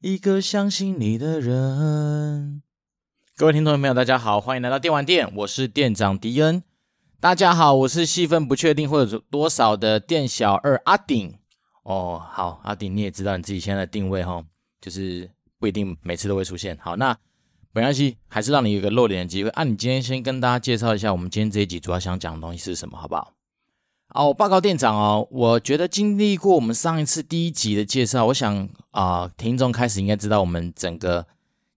一个相信你的人。各位听众朋友，大家好，欢迎来到电玩店，我是店长迪恩。大家好，我是戏份不确定或者多少的店小二阿顶。哦，好，阿顶，你也知道你自己现在的定位哈，就是不一定每次都会出现。好，那没关系，还是让你有个露脸的机会。啊，你今天先跟大家介绍一下，我们今天这一集主要想讲的东西是什么，好不好？哦，报告店长哦，我觉得经历过我们上一次第一集的介绍，我想啊、听众开始应该知道我们整个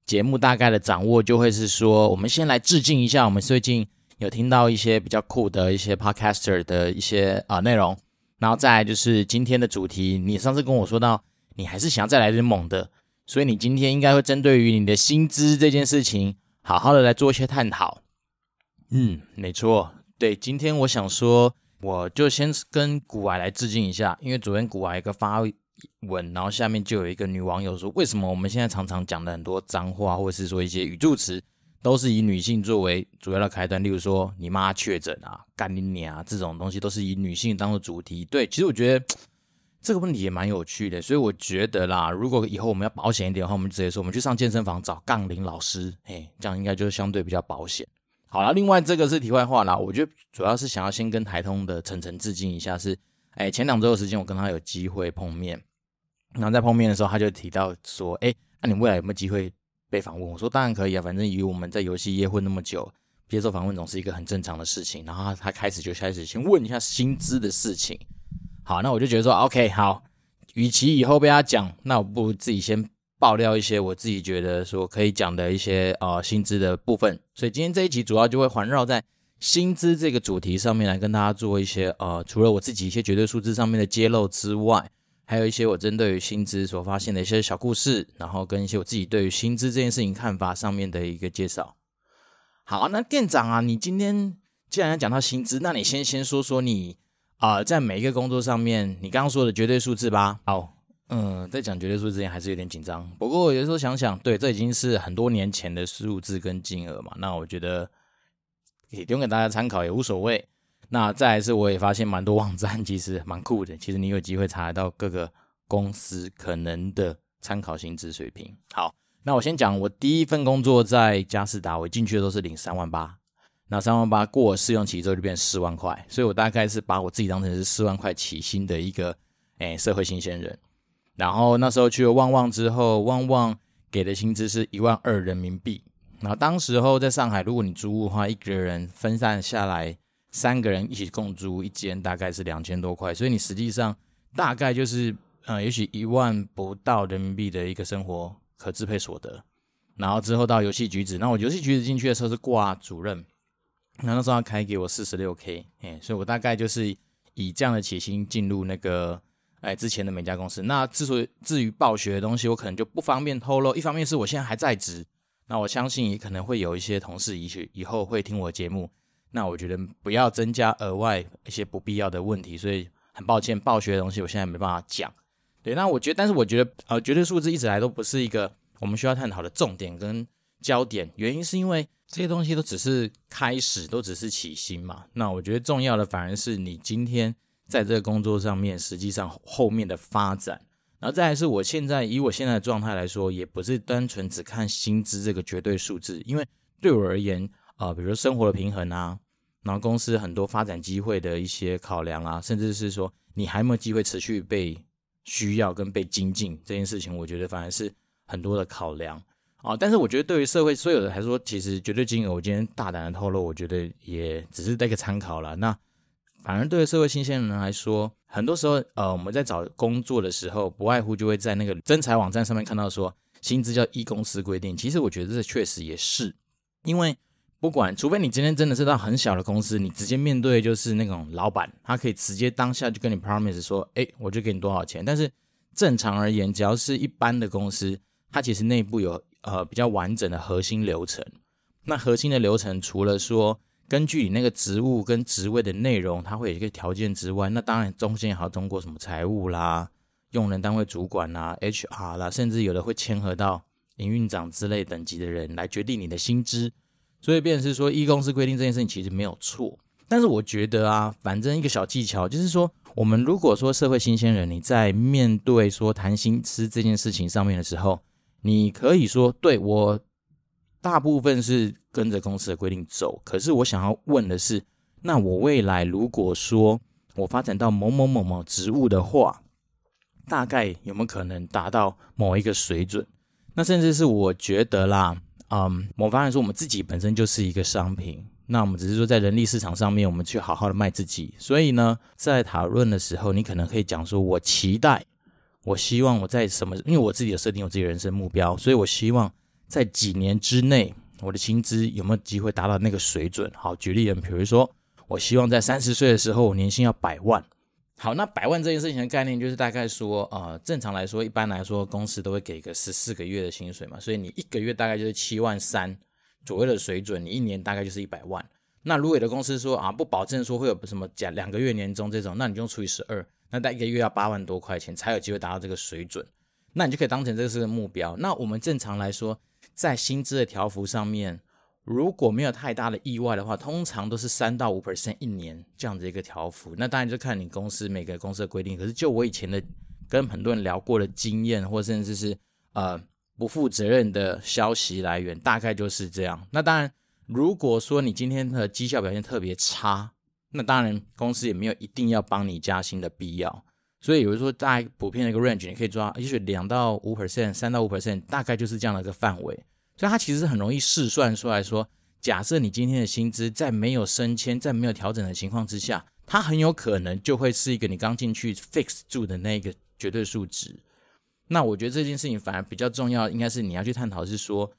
节目大概的掌握，就会是说，我们先来致敬一下，我们最近有听到一些比较酷的一些 podcaster 的一些啊、内容，然后再来就是今天的主题，你上次跟我说到，你还是想要再来点猛的，所以你今天应该会针对于你的薪资这件事情，好好的来做一些探讨。嗯，没错，对，今天我想说。我就先跟古癌来致敬一下，因为昨天古癌一个发文，然后下面就有一个女网友说，为什么我们现在常常讲的很多脏话，或者是说一些语助词，都是以女性作为主要的开端，例如说你妈确诊啊、干你娘啊这种东西，都是以女性当做主题。对，其实我觉得这个问题也蛮有趣的，所以我觉得啦，如果以后我们要保险一点的话，我们直接说，我们去上健身房找杠铃老师，嘿，这样应该就是相对比较保险。好了，另外这个是题外话啦。我觉得主要是想要先跟台通的晨晨致敬一下是，哎前两周的时间我跟他有机会碰面，然后在碰面的时候他就提到说，哎，那你未来有没有机会被访问？我说当然可以啊，反正以我们在游戏业混那么久，接受访问总是一个很正常的事情。然后他开始就开始先问一下薪资的事情。好，那我就觉得说，OK，好，与其以后被他讲，那我不如自己先。爆料一些我自己觉得说可以讲的一些呃薪资的部分，所以今天这一集主要就会环绕在薪资这个主题上面来跟大家做一些呃，除了我自己一些绝对数字上面的揭露之外，还有一些我针对于薪资所发现的一些小故事，然后跟一些我自己对于薪资这件事情看法上面的一个介绍。好，那店长啊，你今天既然要讲到薪资，那你先先说说你啊、在每一个工作上面你刚刚说的绝对数字吧。好。嗯，在讲绝对数之前还是有点紧张。不过有时候想想，对，这已经是很多年前的数字跟金额嘛。那我觉得也提供给大家参考也无所谓。那再来是，我也发现蛮多网站其实蛮酷的。其实你有机会查得到各个公司可能的参考薪资水平。好，那我先讲，我第一份工作在佳士达，我进去的都是领三万八。那三万八过试用期之后就变四万块，所以我大概是把我自己当成是四万块起薪的一个诶社会新鲜人。然后那时候去了旺旺之后，旺旺给的薪资是一万二人民币。然后当时候在上海，如果你租屋的话，一个人分散下来，三个人一起共租一间，大概是两千多块。所以你实际上大概就是，呃，也许一万不到人民币的一个生活可支配所得。然后之后到游戏橘子，那我游戏橘子进去的时候是挂主任，那那时候他开给我四十六 K，哎，所以我大概就是以这样的起薪进入那个。哎，之前的每家公司，那之所以至于暴雪的东西，我可能就不方便透露。一方面是我现在还在职，那我相信也可能会有一些同事以去以后会听我节目，那我觉得不要增加额外一些不必要的问题，所以很抱歉，暴雪的东西我现在没办法讲。对，那我觉得，但是我觉得，呃，绝对数字一直来都不是一个我们需要探讨的重点跟焦点，原因是因为这些东西都只是开始，都只是起心嘛。那我觉得重要的反而是你今天。在这个工作上面，实际上后面的发展，然后再来是我现在以我现在的状态来说，也不是单纯只看薪资这个绝对数字，因为对我而言，啊、比如说生活的平衡啊，然后公司很多发展机会的一些考量啊，甚至是说你还有没有机会持续被需要跟被精进这件事情，我觉得反而是很多的考量啊。但是我觉得对于社会所有的来说，其实绝对金额，我今天大胆的透露，我觉得也只是带个参考了。那。反而对于社会新鲜人来说，很多时候，呃，我们在找工作的时候，不外乎就会在那个征才网站上面看到说，薪资叫一公司规定。其实我觉得这确实也是，因为不管，除非你今天真的是到很小的公司，你直接面对就是那种老板，他可以直接当下就跟你 promise 说，哎，我就给你多少钱。但是正常而言，只要是一般的公司，它其实内部有呃比较完整的核心流程。那核心的流程除了说，根据你那个职务跟职位的内容，它会有一个条件之外，那当然中间还要通过什么财务啦、用人单位主管啦、HR 啦，甚至有的会牵合到营运长之类等级的人来决定你的薪资。所以，变是说，一公司规定这件事情其实没有错。但是我觉得啊，反正一个小技巧就是说，我们如果说社会新鲜人，你在面对说谈薪资这件事情上面的时候，你可以说，对，我大部分是跟着公司的规定走，可是我想要问的是，那我未来如果说我发展到某某某某职务的话，大概有没有可能达到某一个水准？那甚至是我觉得啦，嗯，我发现说我们自己本身就是一个商品，那我们只是说在人力市场上面，我们去好好的卖自己。所以呢，在讨论的时候，你可能可以讲说，我期待。我希望我在什么？因为我自己有设定我自己人生目标，所以我希望在几年之内，我的薪资有没有机会达到那个水准？好，举例人，比如说，我希望在三十岁的时候，我年薪要百万。好，那百万这件事情的概念就是大概说，呃，正常来说，一般来说，公司都会给个十四个月的薪水嘛，所以你一个月大概就是七万三左右的水准，你一年大概就是一百万。那如果有的公司说啊，不保证说会有什么假两个月年终这种，那你就除以十二。那大概一个月要八万多块钱才有机会达到这个水准，那你就可以当成这个是个目标。那我们正常来说，在薪资的调幅上面，如果没有太大的意外的话，通常都是三到五 percent 一年这样子一个调幅。那当然就看你公司每个公司的规定。可是就我以前的跟很多人聊过的经验，或甚至是呃不负责任的消息来源，大概就是这样。那当然，如果说你今天的绩效表现特别差，那当然，公司也没有一定要帮你加薪的必要，所以有人说大概普遍的一个 range，你可以抓，也许两到五 percent，三到五 percent，大概就是这样的一个范围。所以它其实很容易试算出来说，假设你今天的薪资在没有升迁、在没有调整的情况之下，它很有可能就会是一个你刚进去 fix 住的那个绝对数值。那我觉得这件事情反而比较重要，应该是你要去探讨是说。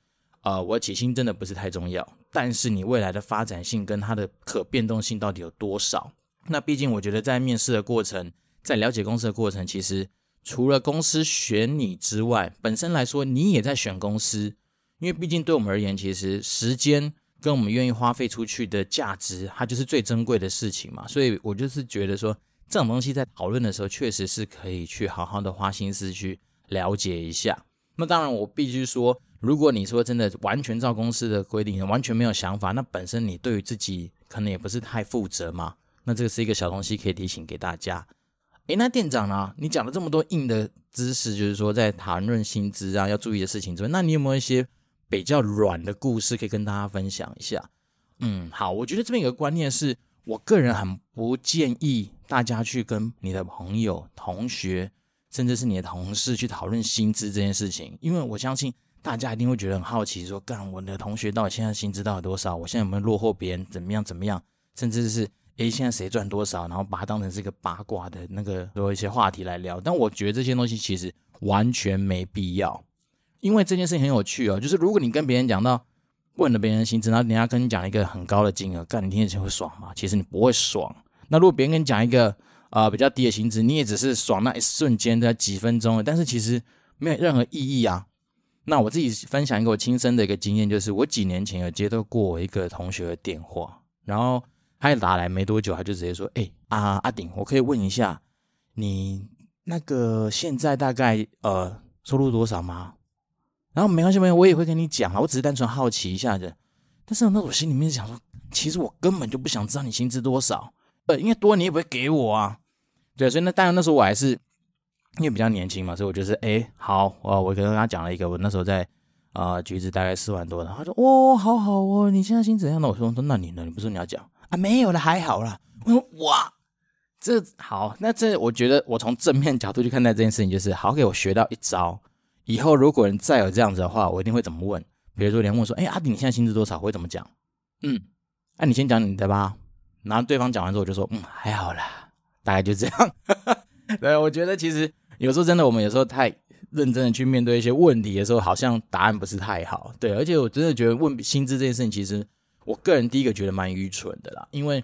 呃，我起薪真的不是太重要，但是你未来的发展性跟它的可变动性到底有多少？那毕竟我觉得在面试的过程，在了解公司的过程，其实除了公司选你之外，本身来说你也在选公司，因为毕竟对我们而言，其实时间跟我们愿意花费出去的价值，它就是最珍贵的事情嘛。所以我就是觉得说，这种东西在讨论的时候，确实是可以去好好的花心思去了解一下。那当然，我必须说。如果你说真的完全照公司的规定，完全没有想法，那本身你对于自己可能也不是太负责嘛。那这个是一个小东西可以提醒给大家。诶，那店长呢？你讲了这么多硬的知识，就是说在谈论薪资啊要注意的事情之外，那你有没有一些比较软的故事可以跟大家分享一下？嗯，好，我觉得这边有个观念是，我个人很不建议大家去跟你的朋友、同学，甚至是你的同事去讨论薪资这件事情，因为我相信。大家一定会觉得很好奇，说：“干，我的同学到底现在薪资到底多少？我现在有没有落后别人？怎么样？怎么样？甚至是，诶，现在谁赚多少？然后把它当成是一个八卦的那个说一些话题来聊。但我觉得这些东西其实完全没必要，因为这件事情很有趣哦。就是如果你跟别人讲到问了别人的薪资，然后人家跟你讲一个很高的金额，干，你听起来会爽吗？其实你不会爽。那如果别人跟你讲一个啊、比较低的薪资，你也只是爽那一瞬间的几分钟，但是其实没有任何意义啊。”那我自己分享一个我亲身的一个经验，就是我几年前有接到过我一个同学的电话，然后他一打来没多久，他就直接说：“哎、欸，阿顶，我可以问一下，你那个现在大概呃收入多少吗？”然后没关系，没关系，我也会跟你讲啊，我只是单纯好奇一下的。但是那我心里面想说，其实我根本就不想知道你薪资多少，呃，因为多你也不会给我啊。对，所以那当然那时候我还是。因为比较年轻嘛，所以我就是哎，好，我我跟他讲了一个，我那时候在啊、橘子大概四万多的，他说哦，好好哦，你现在薪资怎样？那我说说，那你呢？你不是你要讲啊？没有了，还好啦。我 说哇，这好，那这我觉得我从正面角度去看待这件事情，就是好给我学到一招，以后如果人再有这样子的话，我一定会怎么问？比如说，人问我说，哎，阿弟，你现在薪资多少？我会怎么讲？嗯，那、你先讲你的吧。然后对方讲完之后，我就说，嗯，还好啦，大概就这样。对，我觉得其实。有时候真的，我们有时候太认真的去面对一些问题的时候，好像答案不是太好。对，而且我真的觉得问薪资这件事情，其实我个人第一个觉得蛮愚蠢的啦。因为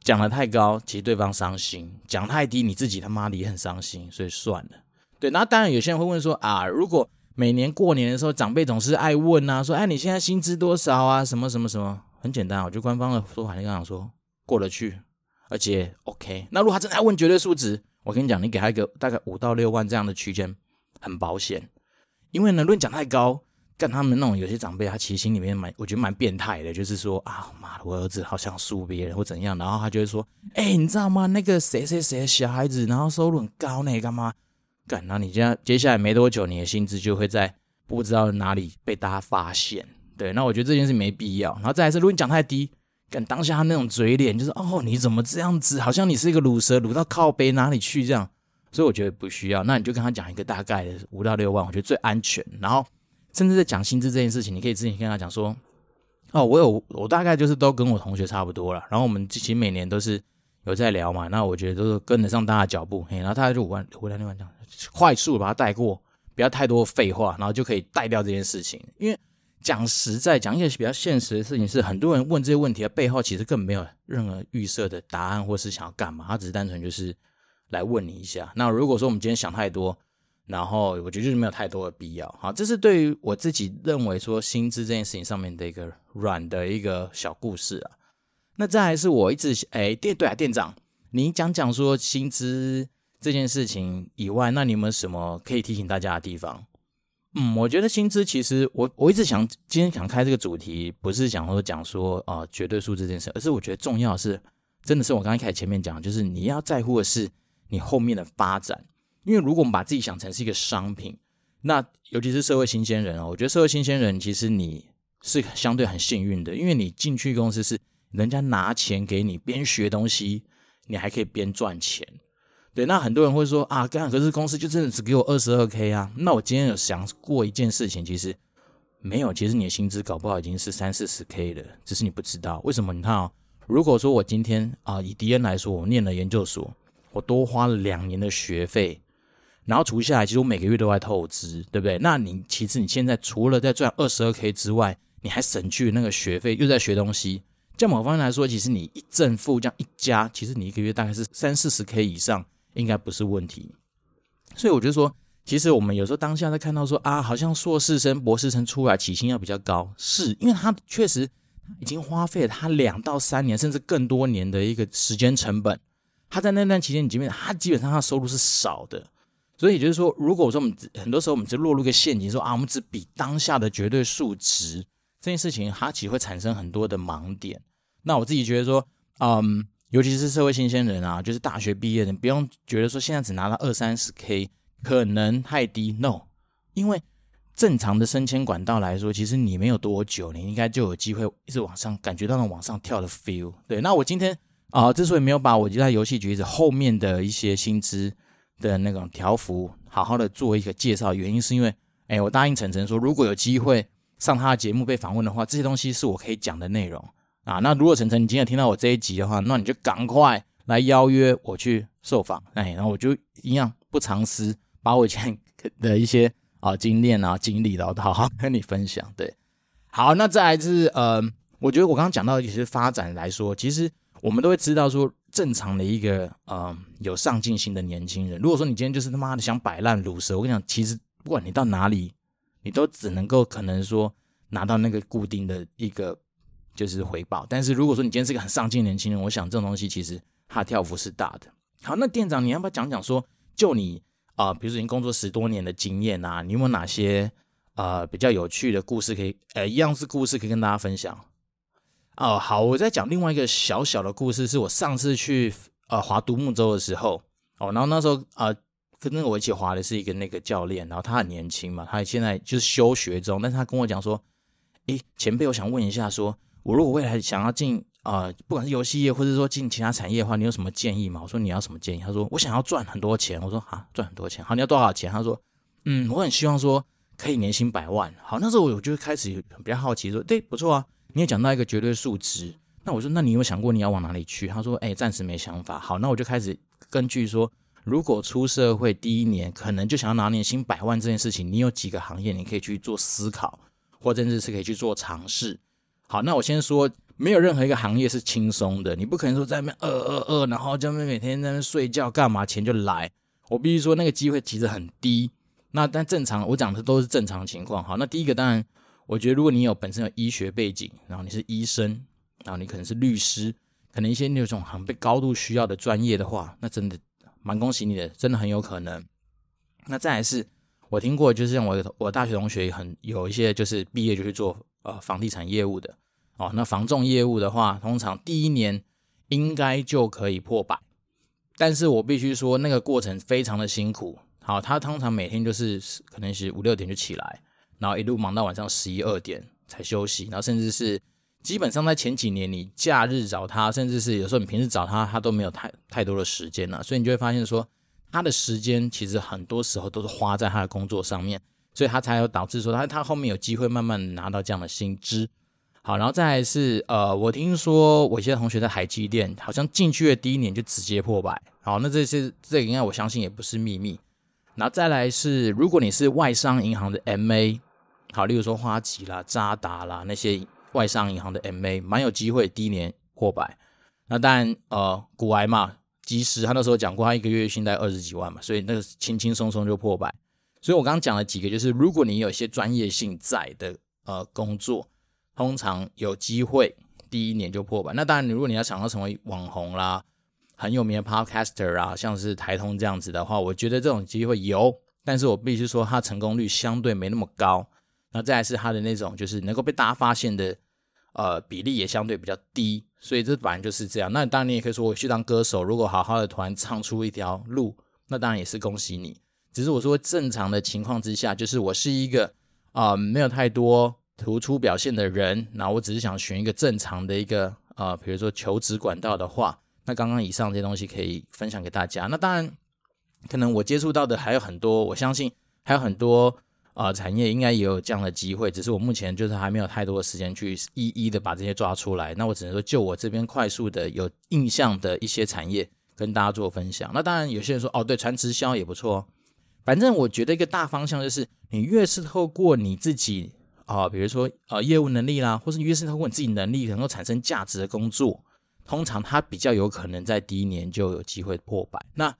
讲的太高，其实对方伤心；讲太低，你自己他妈的也很伤心。所以算了。对，那当然有些人会问说啊，如果每年过年的时候，长辈总是爱问啊，说哎，你现在薪资多少啊？什么什么什么？很简单，我觉得官方的说法就这样说，过得去，而且 OK。那如果他真的要问绝对数值？我跟你讲，你给他一个大概五到六万这样的区间，很保险。因为呢，论讲太高，干他们那种有些长辈，他其实心里面蛮，我觉得蛮变态的，就是说啊，妈的，我儿子好像输别人或怎样，然后他就会说，哎、你知道吗？那个谁谁谁小孩子，然后收入很高，那干嘛？干，然后你接接下来没多久，你的薪资就会在不知道哪里被大家发现。对，那我觉得这件事没必要。然后再来是，如果你讲太低，干当下他那种嘴脸，就是哦，你怎么这样子？好像你是一个卤蛇，卤到靠背哪里去这样？所以我觉得不需要。那你就跟他讲一个大概的五到六万，我觉得最安全。然后。甚至在讲薪资这件事情，你可以自己跟他讲说：“哦，我有，我大概就是都跟我同学差不多了。然后我们其实每年都是有在聊嘛。那我觉得都是跟得上大家脚步。嘿，然后大概就五万，五万六万这样，快速把它带过，不要太多废话，然后就可以带掉这件事情。因为讲实在，讲一些比较现实的事情是，很多人问这些问题的背后，其实根本没有任何预设的答案，或是想要干嘛，他只是单纯就是来问你一下。那如果说我们今天想太多，然后我觉得就是没有太多的必要，好，这是对于我自己认为说薪资这件事情上面的一个软的一个小故事啊。那再来是我一直哎店对啊店长，你讲讲说薪资这件事情以外，那你有没有什么可以提醒大家的地方？嗯，我觉得薪资其实我我一直想今天想开这个主题，不是想说讲说啊、绝对数字这件事，而是我觉得重要是真的是我刚才开始前面讲，就是你要在乎的是你后面的发展。因为如果我们把自己想成是一个商品，那尤其是社会新鲜人哦，我觉得社会新鲜人其实你是相对很幸运的，因为你进去公司是人家拿钱给你，边学东西，你还可以边赚钱。对，那很多人会说啊，干可是公司就真的只给我二十二 K 啊？那我今天有想过一件事情，其实没有，其实你的薪资搞不好已经是三四十 K 了，只是你不知道。为什么？你看啊、哦，如果说我今天啊，以迪恩来说，我念了研究所，我多花了两年的学费。然后除下来，其实我每个月都在透支，对不对？那你其实你现在除了在赚二十二 K 之外，你还省去那个学费，又在学东西。这某方面来说，其实你一正负这样一加，其实你一个月大概是三四十 K 以上，应该不是问题。所以我觉得说，其实我们有时候当下在看到说啊，好像硕士生、博士生出来起薪要比较高，是因为他确实已经花费了他两到三年甚至更多年的一个时间成本。他在那段期间，你基本他基本上他收入是少的。所以就是说，如果说我们很多时候我们只落入一个陷阱，说啊，我们只比当下的绝对数值这件事情，它其实会产生很多的盲点。那我自己觉得说，嗯，尤其是社会新鲜人啊，就是大学毕业的，不用觉得说现在只拿到二三十 K 可能太低，no，因为正常的升迁管道来说，其实你没有多久，你应该就有机会一直往上，感觉到那往上跳的 feel。对，那我今天啊，之所以没有把我就在游戏局子后面的一些薪资。的那种条幅，好好的做一个介绍，原因是因为，哎，我答应晨晨说，如果有机会上他的节目被访问的话，这些东西是我可以讲的内容啊。那如果晨晨你今天听到我这一集的话，那你就赶快来邀约我去受访，哎，然后我就一样不藏私，把我以前的一些 啊经验啊经历，然后好好跟你分享。对，好，那再来就是，呃，我觉得我刚刚讲到一些发展来说，其实我们都会知道说。正常的一个呃有上进心的年轻人，如果说你今天就是他妈的想摆烂鲁蛇，我跟你讲，其实不管你到哪里，你都只能够可能说拿到那个固定的一个就是回报。但是如果说你今天是个很上进的年轻人，我想这种东西其实它跳幅是大的。好，那店长你要不要讲讲说，就你啊、比如说已经工作十多年的经验啊，你有没有哪些呃比较有趣的故事可以呃一样是故事可以跟大家分享？哦，好，我再讲另外一个小小的故事，是我上次去呃划独木舟的时候，哦，然后那时候啊、呃、跟那个我一起划的是一个那个教练，然后他很年轻嘛，他现在就是休学中，但是他跟我讲说，诶，前辈，我想问一下说，我如果未来想要进啊、呃，不管是游戏业或者说进其他产业的话，你有什么建议吗？我说你要什么建议？他说我想要赚很多钱。我说啊，赚很多钱，好，你要多少钱？他说，嗯，我很希望说可以年薪百万。好，那时候我就开始比较好奇说，对，不错啊。你也讲到一个绝对数值，那我说，那你有想过你要往哪里去？他说，哎，暂时没想法。好，那我就开始根据说，如果出社会第一年可能就想要拿年薪百万这件事情，你有几个行业你可以去做思考，或甚至是可以去做尝试。好，那我先说，没有任何一个行业是轻松的，你不可能说在那边饿饿饿，然后就每天在那睡觉干嘛，钱就来。我必须说，那个机会其实很低。那但正常，我讲的都是正常情况。好，那第一个当然。我觉得，如果你有本身有医学背景，然后你是医生，然后你可能是律师，可能一些那种很被高度需要的专业的话，那真的蛮恭喜你的，真的很有可能。那再来是，我听过，就是像我我大学同学很有一些就是毕业就去做呃房地产业务的哦，那房仲业务的话，通常第一年应该就可以破百，但是我必须说那个过程非常的辛苦。好，他通常每天就是可能是五六点就起来，然后一路忙到晚上十一二点才休息，然后甚至是基本上在前几年，你假日找他，甚至是有时候你平时找他，他都没有太太多的时间了，所以你就会发现说，他的时间其实很多时候都是花在他的工作上面，所以他才有导致说他他后面有机会慢慢拿到这样的薪资。好，然后再来是呃，我听说我一些同学在海基店，好像进去的第一年就直接破百。好，那这些这个应该我相信也不是秘密。然后再来是，如果你是外商银行的 MA，好，例如说花旗啦、渣打啦那些外商银行的 MA，蛮有机会第一年破百。那当然，呃，股癌嘛，即时他那时候讲过，他一个月薪大概二十几万嘛，所以那个轻轻松松就破百。所以我刚刚讲了几个，就是如果你有一些专业性在的呃工作，通常有机会第一年就破百。那当然，如果你要想要成为网红啦。很有名的 podcaster 啊，像是台通这样子的话，我觉得这种机会有，但是我必须说，它成功率相对没那么高。那再是它的那种，就是能够被大家发现的，呃，比例也相对比较低。所以这反正就是这样。那当然你也可以说，我去当歌手，如果好好的突然唱出一条路，那当然也是恭喜你。只是我说正常的情况之下，就是我是一个啊、没有太多突出表现的人，那我只是想选一个正常的一个啊、比如说求职管道的话。那刚刚以上这些东西可以分享给大家。那当然，可能我接触到的还有很多，我相信还有很多啊、呃、产业应该也有这样的机会，只是我目前就是还没有太多的时间去一一的把这些抓出来。那我只能说，就我这边快速的有印象的一些产业跟大家做分享。那当然，有些人说哦，对，传直销也不错。反正我觉得一个大方向就是，你越是透过你自己啊、比如说啊、呃、业务能力啦，或是越是透过你自己能力能够产生价值的工作。通常它比较有可能在第一年就有机会破百。那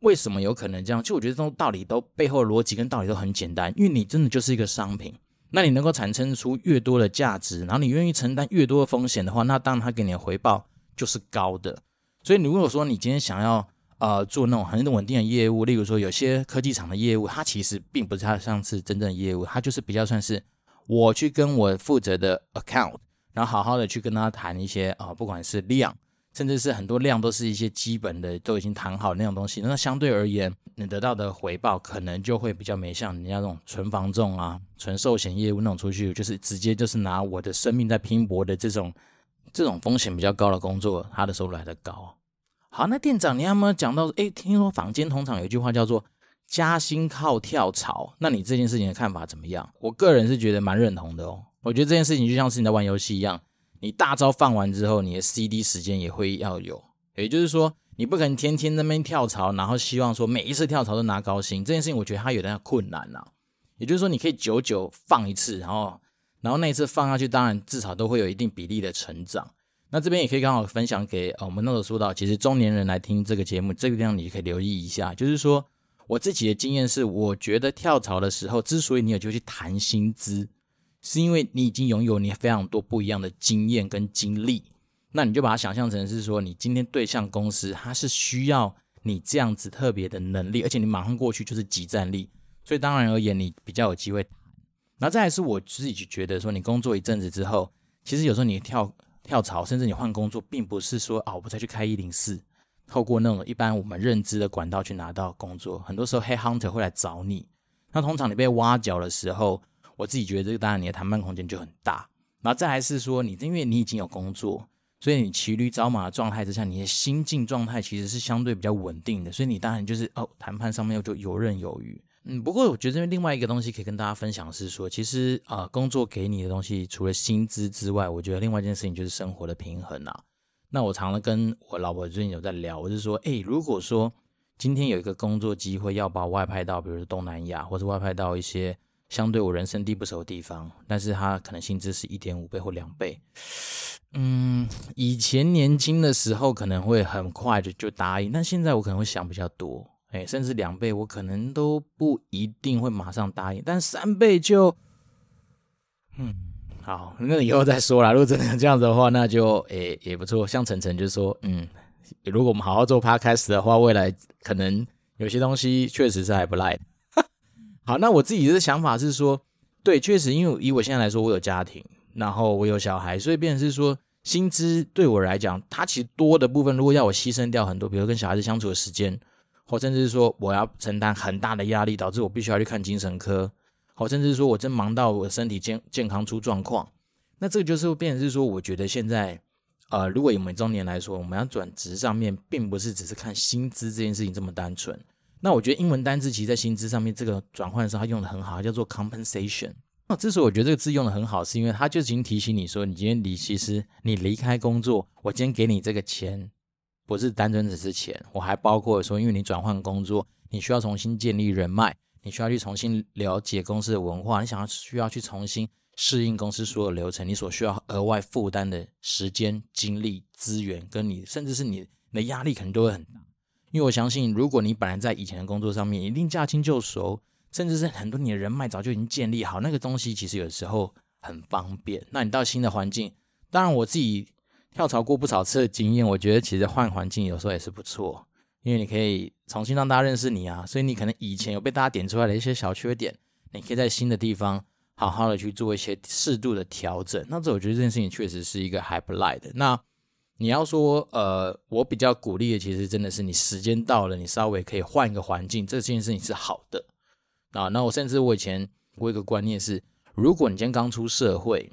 为什么有可能这样？就我觉得这种道理都背后的逻辑跟道理都很简单，因为你真的就是一个商品。那你能够产生出越多的价值，然后你愿意承担越多的风险的话，那当然他给你的回报就是高的。所以如果说你今天想要呃做那种很稳定的业务，例如说有些科技厂的业务，它其实并不是它上次真正的业务，它就是比较算是我去跟我负责的 account。然后好好的去跟他谈一些啊、不管是量，甚至是很多量都是一些基本的都已经谈好那种东西，那相对而言，你得到的回报可能就会比较没像人家那种纯房仲啊、纯寿险业务那种出去，就是直接就是拿我的生命在拼搏的这种这种风险比较高的工作，他的收入来的高。好，那店长，你有没有讲到？诶，听说坊间通常有一句话叫做“加薪靠跳槽”，那你这件事情的看法怎么样？我个人是觉得蛮认同的哦。我觉得这件事情就像是你在玩游戏一样，你大招放完之后，你的 CD 时间也会要有。也就是说，你不可能天天在那边跳槽，然后希望说每一次跳槽都拿高薪。这件事情我觉得它有点困难啊。也就是说，你可以久久放一次，然后，然后那一次放下去，当然至少都会有一定比例的成长。那这边也可以刚好分享给呃我们那时候说到，其实中年人来听这个节目，这个地方你可以留意一下。就是说，我自己的经验是，我觉得跳槽的时候，之所以你有机会去谈薪资。是因为你已经拥有你非常多不一样的经验跟经历，那你就把它想象成是说，你今天对象公司，它是需要你这样子特别的能力，而且你马上过去就是即战力，所以当然而言，你比较有机会谈。然后再来是我自己就觉得说，你工作一阵子之后，其实有时候你跳跳槽，甚至你换工作，并不是说啊，我再去开一零四，透过那种一般我们认知的管道去拿到工作，很多时候黑 hunter 会来找你，那通常你被挖角的时候。我自己觉得这个当然你的谈判空间就很大，然后再来是说你因为你已经有工作，所以你骑驴找马的状态之下，你的心境状态其实是相对比较稳定的，所以你当然就是哦谈判上面就游刃有余。嗯，不过我觉得这边另外一个东西可以跟大家分享是说，其实啊、工作给你的东西除了薪资之外，我觉得另外一件事情就是生活的平衡啊。那我常常跟我老婆最近有在聊，我是说，诶，如果说今天有一个工作机会要把外派到，比如说东南亚，或者外派到一些。相对我人生地不熟的地方，但是他可能薪资是一点五倍或两倍。嗯，以前年轻的时候可能会很快就就答应，但现在我可能会想比较多，哎，甚至两倍我可能都不一定会马上答应，但三倍就，嗯，好，那以后再说啦。如果真的这样子的话，那就诶也不错。像晨晨就说，嗯，如果我们好好做 podcast 的话，未来可能有些东西确实是还不赖。好，那我自己的想法是说，对，确实，因为以我现在来说，我有家庭，然后我有小孩，所以变成是说，薪资对我来讲，它其实多的部分，如果要我牺牲掉很多，比如跟小孩子相处的时间，或甚至是说我要承担很大的压力，导致我必须要去看精神科，或甚至是说我真忙到我身体健健康出状况，那这个就是变成是说，我觉得现在。呃，如果以我们中年来说，我们要转职上面，并不是只是看薪资这件事情这么单纯。那我觉得英文单字其实在薪资上面这个转换的时候，它用的很好，叫做 compensation。那之所以我觉得这个字用的很好，是因为它就已经提醒你说，你今天离其实你离开工作，我今天给你这个钱，不是单纯只是钱，我还包括说，因为你转换工作，你需要重新建立人脉，你需要去重新了解公司的文化，你想要需要去重新。适应公司所有流程，你所需要额外负担的时间、精力、资源，跟你甚至是你的压力，可能都会很大。因为我相信，如果你本来在以前的工作上面一定驾轻就熟，甚至是很多你的人脉早就已经建立好，那个东西其实有时候很方便。那你到新的环境，当然我自己跳槽过不少次的经验，我觉得其实换环境有时候也是不错，因为你可以重新让大家认识你啊。所以你可能以前有被大家点出来的一些小缺点，你可以在新的地方。好好的去做一些适度的调整，那这我觉得这件事情确实是一个还不赖的。那你要说，呃，我比较鼓励的，其实真的是你时间到了，你稍微可以换一个环境，这件事情是好的啊。那我甚至我以前我有一个观念是，如果你今天刚出社会，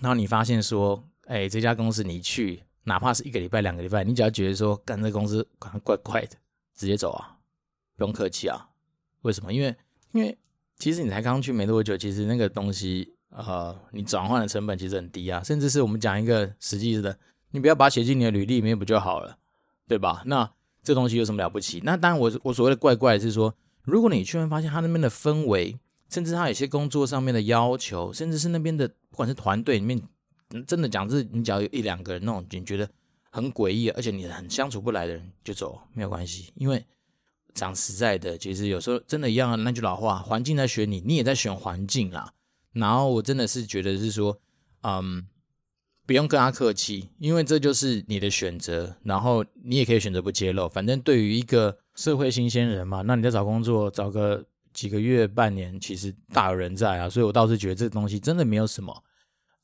然后你发现说，哎，这家公司你去，哪怕是一个礼拜、两个礼拜，你只要觉得说，干这公司可能怪怪的，直接走啊，不用客气啊。为什么？因为因为。其实你才刚去没多久，其实那个东西，呃，你转换的成本其实很低啊。甚至是我们讲一个实际的，你不要把它写进你的履历里面不就好了，对吧？那这东西有什么了不起？那当然我，我所谓的怪怪的是说，如果你去会发现他那边的氛围，甚至他有些工作上面的要求，甚至是那边的不管是团队里面，真的讲是，你只要有一两个人那种你觉得很诡异，而且你很相处不来的人，就走没有关系，因为。讲实在的，其实有时候真的一样。那句老话，环境在选你，你也在选环境啦。然后我真的是觉得是说，嗯，不用跟他客气，因为这就是你的选择。然后你也可以选择不揭露。反正对于一个社会新鲜人嘛，那你在找工作，找个几个月、半年，其实大有人在啊。所以我倒是觉得这东西真的没有什么。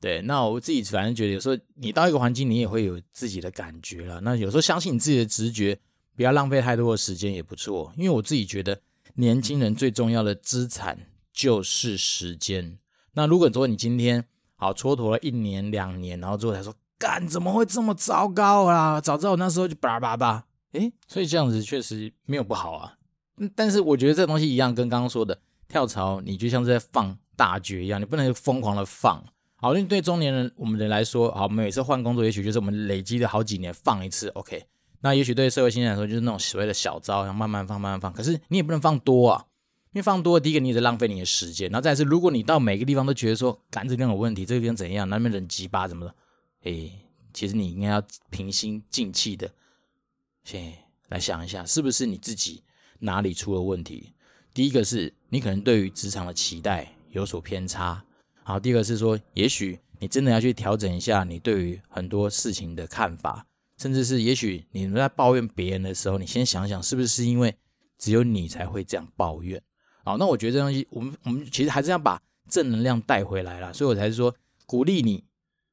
对，那我自己反正觉得有时候你到一个环境，你也会有自己的感觉了。那有时候相信你自己的直觉。不要浪费太多的时间也不错，因为我自己觉得年轻人最重要的资产就是时间。那如果说你今天好蹉跎了一年两年，然后最后才说干怎么会这么糟糕啊？早知道我那时候就叭叭叭。诶，所以这样子确实没有不好啊。但是我觉得这东西一样，跟刚刚说的跳槽，你就像是在放大绝一样，你不能疯狂的放。好，因为对中年人我们人来说，好，每次换工作，也许就是我们累积了好几年放一次，OK。那也许对社会新人来说，就是那种所谓的小招，然后慢慢放，慢慢放。可是你也不能放多啊，因为放多，第一个你也是浪费你的时间。然后再是，如果你到每个地方都觉得说，干这地方有问题，这个地方怎样，那边人鸡巴怎么的，诶，其实你应该要平心静气的，先来想一下，是不是你自己哪里出了问题？第一个是你可能对于职场的期待有所偏差。好，第二个是说，也许你真的要去调整一下你对于很多事情的看法。甚至是，也许你在抱怨别人的时候，你先想想，是不是因为只有你才会这样抱怨？好，那我觉得这东西，我们我们其实还是要把正能量带回来啦。所以我才是说，鼓励你，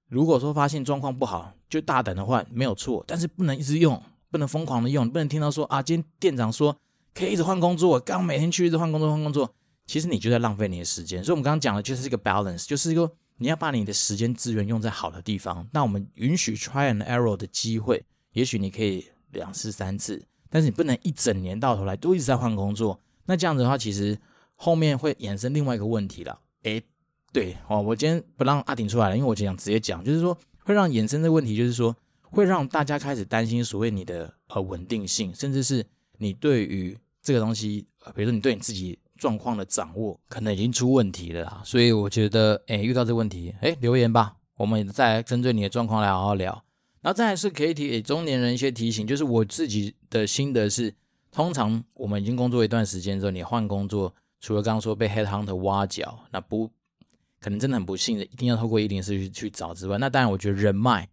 如果说发现状况不好，就大胆的换，没有错。但是不能一直用，不能疯狂的用，不能听到说啊，今天店长说可以一直换工作，刚每天去一直换工作换工作，其实你就在浪费你的时间。所以我们刚刚讲的就是一个 balance，就是一个。你要把你的时间资源用在好的地方，那我们允许 try and error 的机会，也许你可以两次三次，但是你不能一整年到头来都一直在换工作。那这样子的话，其实后面会衍生另外一个问题了。诶，对哦，我今天不让阿顶出来了，因为我就想直接讲，就是说会让衍生的问题，就是说会让大家开始担心所谓你的呃稳定性，甚至是你对于这个东西，呃，比如说你对你自己。状况的掌握可能已经出问题了啦，所以我觉得，哎，遇到这个问题，哎，留言吧，我们再针对你的状况来好好聊。然后再来是可以提给中年人一些提醒，就是我自己的心得是，通常我们已经工作一段时间之后，你换工作，除了刚刚说被 headhunter 挖角，那不可能真的很不幸的，一定要透过104去去找之外，那当然我觉得人脉，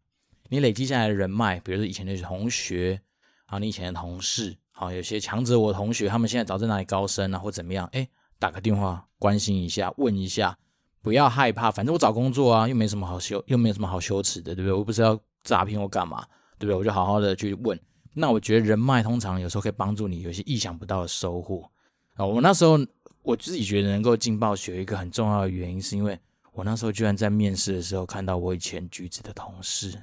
你累积下来的人脉，比如说以前的同学，啊，你以前的同事。好，有些强者我同学，他们现在早在哪里高升啊，或怎么样？哎，打个电话关心一下，问一下，不要害怕，反正我找工作啊，又没什么好羞，又没有什么好羞耻的，对不对？我不是要诈骗我干嘛，对不对？我就好好的去问。那我觉得人脉通常有时候可以帮助你有一些意想不到的收获啊。我那时候我自己觉得能够进暴雪一个很重要的原因，是因为我那时候居然在面试的时候看到我以前橘子的同事，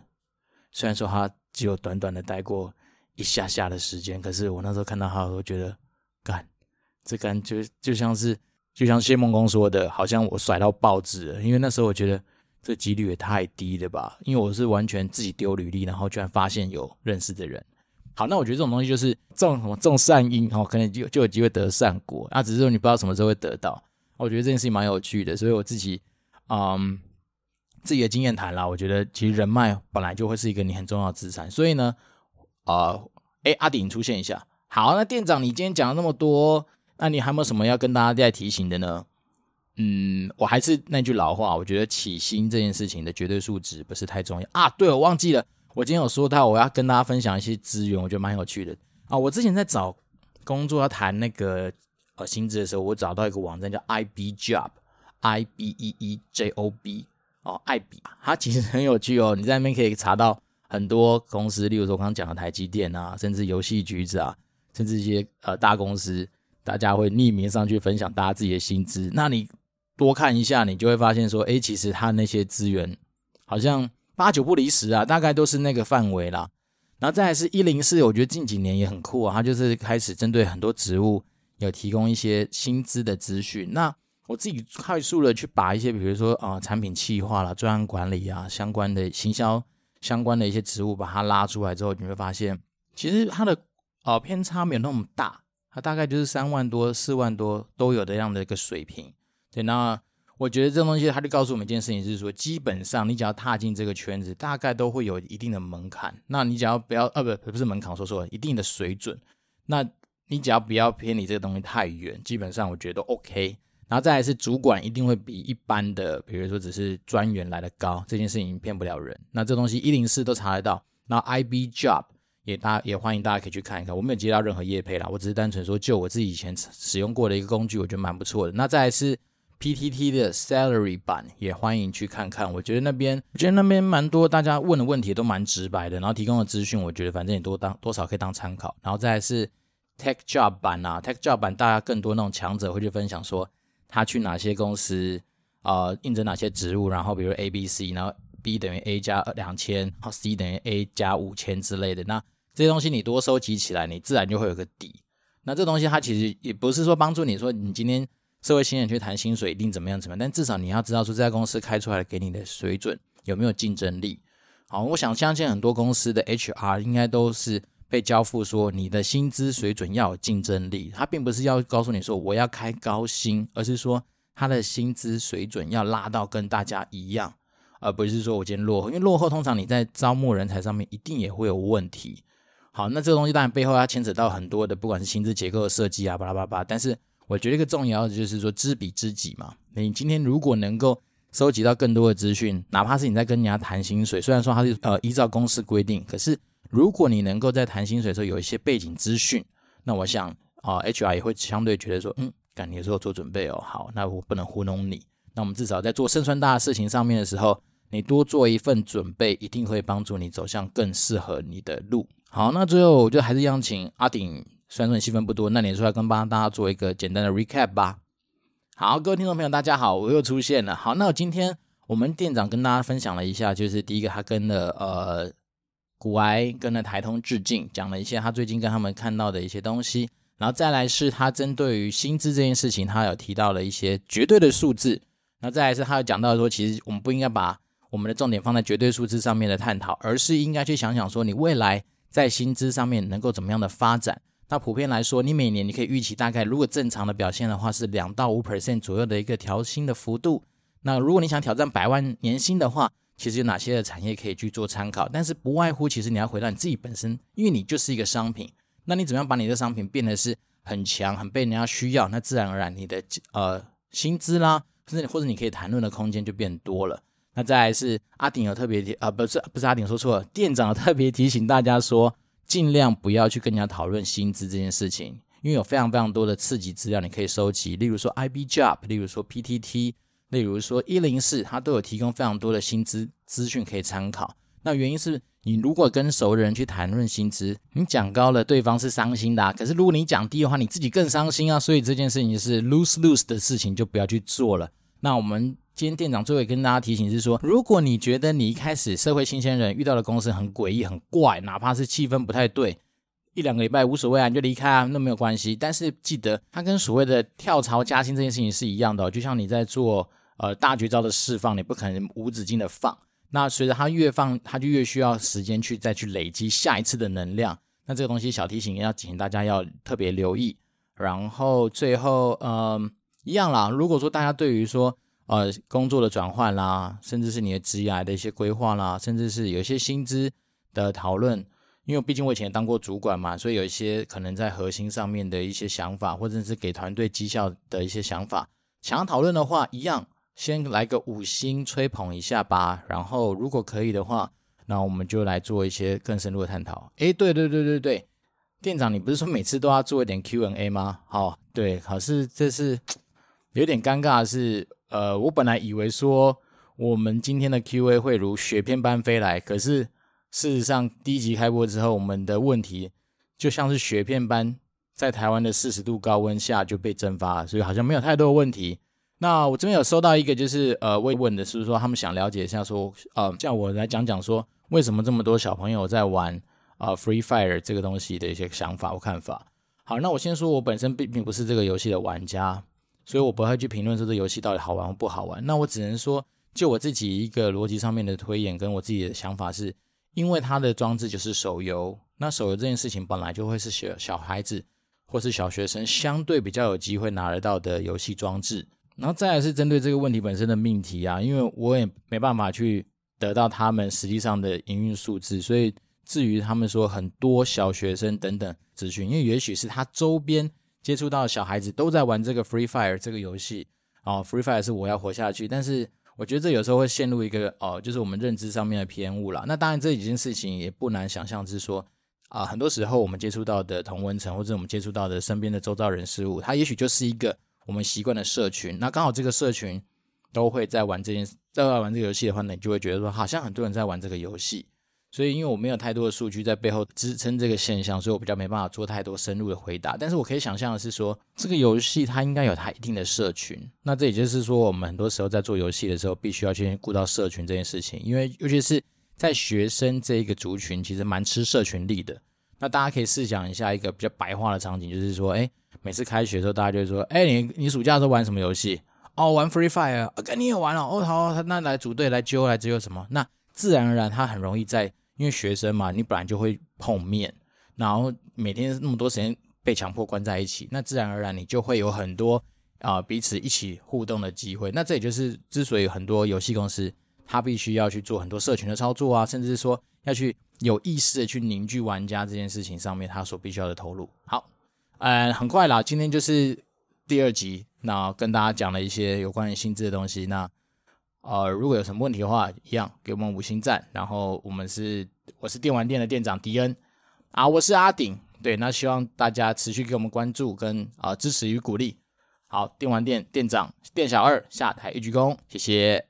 虽然说他只有短短的待过一下下的时间，可是我那时候看到他，我觉得干。这感觉就像是，就像谢孟恭说的，好像我甩到报纸了。因为那时候我觉得这几率也太低了吧，因为我是完全自己丢履历，然后居然发现有认识的人。好，那我觉得这种东西就是种什么种善因，哦，可能就就有机会得善果。那、啊、只是说你不知道什么时候会得到。我觉得这件事情蛮有趣的，所以我自己，嗯，自己的经验谈啦。我觉得其实人脉本来就会是一个你很重要的资产。所以呢，啊、呃，哎，阿鼎出现一下。好，那店长，你今天讲了那么多。那你还有没有什么要跟大家再提醒的呢？嗯，我还是那句老话，我觉得起薪这件事情的绝对数值不是太重要啊。对，我忘记了，我今天有说到我要跟大家分享一些资源，我觉得蛮有趣的啊。我之前在找工作要谈那个呃薪资的时候，我找到一个网站叫 IB Job，I B E E J O B 哦，艾比，它其实很有趣哦。你在那边可以查到很多公司，例如说我刚刚讲的台积电啊，甚至游戏橘子啊，甚至一些呃大公司。大家会匿名上去分享大家自己的薪资，那你多看一下，你就会发现说，诶，其实他那些资源好像八九不离十啊，大概都是那个范围啦。然后再来是一零四，我觉得近几年也很酷啊，它就是开始针对很多职务有提供一些薪资的资讯。那我自己快速的去把一些，比如说啊、呃，产品企划啦、专案管理啊相关的行销相关的一些职务，把它拉出来之后，你会发现其实它的呃偏差没有那么大。它大概就是三万多、四万多都有的这样的一个水平，对。那我觉得这东西，它就告诉我们一件事情，就是说，基本上你只要踏进这个圈子，大概都会有一定的门槛。那你只要不要，呃，不，不是门槛，说错了，一定的水准。那你只要不要偏离这个东西太远，基本上我觉得都 OK。然后再来是主管一定会比一般的，比如说只是专员来的高，这件事情骗不了人。那这东西一零四都查得到。那 IB Job。也大也欢迎大家可以去看一看，我没有接到任何业配啦，我只是单纯说就我自己以前使用过的一个工具，我觉得蛮不错的。那再来是 PTT 的 Salary 版，也欢迎去看看。我觉得那边我觉得那边蛮多大家问的问题都蛮直白的，然后提供的资讯，我觉得反正也多当多少可以当参考。然后再是 Tech Job 版啊，Tech Job 版大家更多那种强者会去分享说他去哪些公司啊、呃、应征哪些职务，然后比如 A、B、C，然后 B 等于 A 加两千，然后 C 等于 A 加五千之类的那。这些东西你多收集起来，你自然就会有个底。那这东西它其实也不是说帮助你说你今天社会新人去谈薪水一定怎么样怎么样，但至少你要知道说这家公司开出来给你的水准有没有竞争力。好，我想相信很多公司的 HR 应该都是被交付说你的薪资水准要有竞争力，他并不是要告诉你说我要开高薪，而是说他的薪资水准要拉到跟大家一样，而不是说我今天落后，因为落后通常你在招募人才上面一定也会有问题。好，那这个东西当然背后要牵扯到很多的，不管是薪资结构的设计啊，巴拉巴拉。但是我觉得一个重要的就是说，知彼知己嘛。你今天如果能够收集到更多的资讯，哪怕是你在跟人家谈薪水，虽然说它是呃依照公司规定，可是如果你能够在谈薪水的时候有一些背景资讯，那我想啊、HR 也会相对觉得说，嗯，赶你的时候做准备哦。好，那我不能糊弄你。那我们至少在做胜算大的事情上面的时候，你多做一份准备，一定会帮助你走向更适合你的路。好，那最后我就还是邀请阿鼎，虽然说你戏份不多，那你出来跟帮大家做一个简单的 recap 吧。好，各位听众朋友，大家好，我又出现了。好，那今天我们店长跟大家分享了一下，就是第一个他跟了呃股癌跟了台通致敬，讲了一些他最近跟他们看到的一些东西，然后再来是他针对于薪资这件事情，他有提到了一些绝对的数字，那再来是他有讲到说，其实我们不应该把我们的重点放在绝对数字上面的探讨，而是应该去想想说你未来。在薪资上面能够怎么样的发展？那普遍来说，你每年你可以预期大概，如果正常的表现的话，是两到五 percent 左右的一个调薪的幅度。那如果你想挑战百万年薪的话，其实有哪些的产业可以去做参考？但是不外乎，其实你要回到你自己本身，因为你就是一个商品。那你怎么样把你的商品变得是很强、很被人家需要？那自然而然你的呃薪资啦，甚至或者你可以谈论的空间就变多了。那再来是阿鼎有特别提啊，不是不是阿鼎说错了，店长有特别提醒大家说，尽量不要去跟人家讨论薪资这件事情，因为有非常非常多的刺激资料你可以收集，例如说 IB Job，例如说 PTT，例如说一零四，它都有提供非常多的薪资资讯可以参考。那原因是你如果跟熟人去谈论薪资，你讲高了，对方是伤心的；可是如果你讲低的话，你自己更伤心啊。所以这件事情是 lose lose 的事情，就不要去做了。那我们今天店长最后跟大家提醒是说，如果你觉得你一开始社会新鲜人遇到的公司很诡异、很怪，哪怕是气氛不太对，一两个礼拜无所谓啊，你就离开啊，那没有关系。但是记得，它跟所谓的跳槽加薪这件事情是一样的哦，就像你在做呃大绝招的释放，你不可能无止境的放。那随着它越放，它就越需要时间去再去累积下一次的能量。那这个东西小提醒要请大家要特别留意。然后最后，嗯、一样啦。如果说大家对于说呃工作的转换啦，甚至是你的职业的一些规划啦，甚至是有一些薪资的讨论，因为毕竟我以前当过主管嘛，所以有一些可能在核心上面的一些想法，或者是给团队绩效的一些想法，想要讨论的话，一样。先来个五星吹捧一下吧，然后如果可以的话，那我们就来做一些更深入的探讨。诶，对对对对对，店长，你不是说每次都要做一点 Q&A 吗？好，对，可是这是 有点尴尬的是，呃，我本来以为说我们今天的 Q&A 会如雪片般飞来，可是事实上第一集开播之后，我们的问题就像是雪片般在台湾的四十度高温下就被蒸发了，所以好像没有太多问题。那我这边有收到一个，就是呃，慰问的是说他们想了解一下，说呃，叫我来讲讲说为什么这么多小朋友在玩啊、Free Fire 这个东西的一些想法或看法。好，那我先说，我本身并并不是这个游戏的玩家，所以我不会去评论说这游戏到底好玩或不好玩。那我只能说，就我自己一个逻辑上面的推演，跟我自己的想法是，因为它的装置就是手游，那手游这件事情本来就会是小小孩子或是小学生相对比较有机会拿得到的游戏装置。然后再来是针对这个问题本身的命题啊，因为我也没办法去得到他们实际上的营运数字，所以至于他们说很多小学生等等资讯，因为也许是他周边接触到小孩子都在玩这个 Free Fire 这个游戏哦，Free Fire 是我要活下去，但是我觉得这有时候会陷入一个哦，就是我们认知上面的偏误啦。那当然这几件事情也不难想象，是说啊，很多时候我们接触到的同温层或者我们接触到的身边的周遭人事物，它也许就是一个。我们习惯的社群，那刚好这个社群都会在玩这件，在玩这个游戏的话呢，你就会觉得说，好像很多人在玩这个游戏。所以，因为我没有太多的数据在背后支撑这个现象，所以我比较没办法做太多深入的回答。但是我可以想象的是说，这个游戏它应该有它一定的社群。那这也就是说，我们很多时候在做游戏的时候，必须要去顾到社群这件事情，因为尤其是在学生这一个族群，其实蛮吃社群力的。那大家可以试想一下一个比较白话的场景，就是说，哎。每次开学的时候，大家就会说：“哎，你你暑假都玩什么游戏？哦，玩 Free Fire 啊，跟你也玩了哦。好，那来组队来揪来揪什么？那自然而然，他很容易在，因为学生嘛，你本来就会碰面，然后每天那么多时间被强迫关在一起，那自然而然你就会有很多啊、彼此一起互动的机会。那这也就是之所以很多游戏公司他必须要去做很多社群的操作啊，甚至是说要去有意识的去凝聚玩家这件事情上面，他所必须要的投入。好。呃，很快啦，今天就是第二集，那跟大家讲了一些有关于薪资的东西。那呃，如果有什么问题的话，一样给我们五星赞。然后我们是，我是电玩店的店长迪恩啊，我是阿顶。对，那希望大家持续给我们关注跟啊、呃、支持与鼓励。好，电玩店店长店小二下台一鞠躬，谢谢。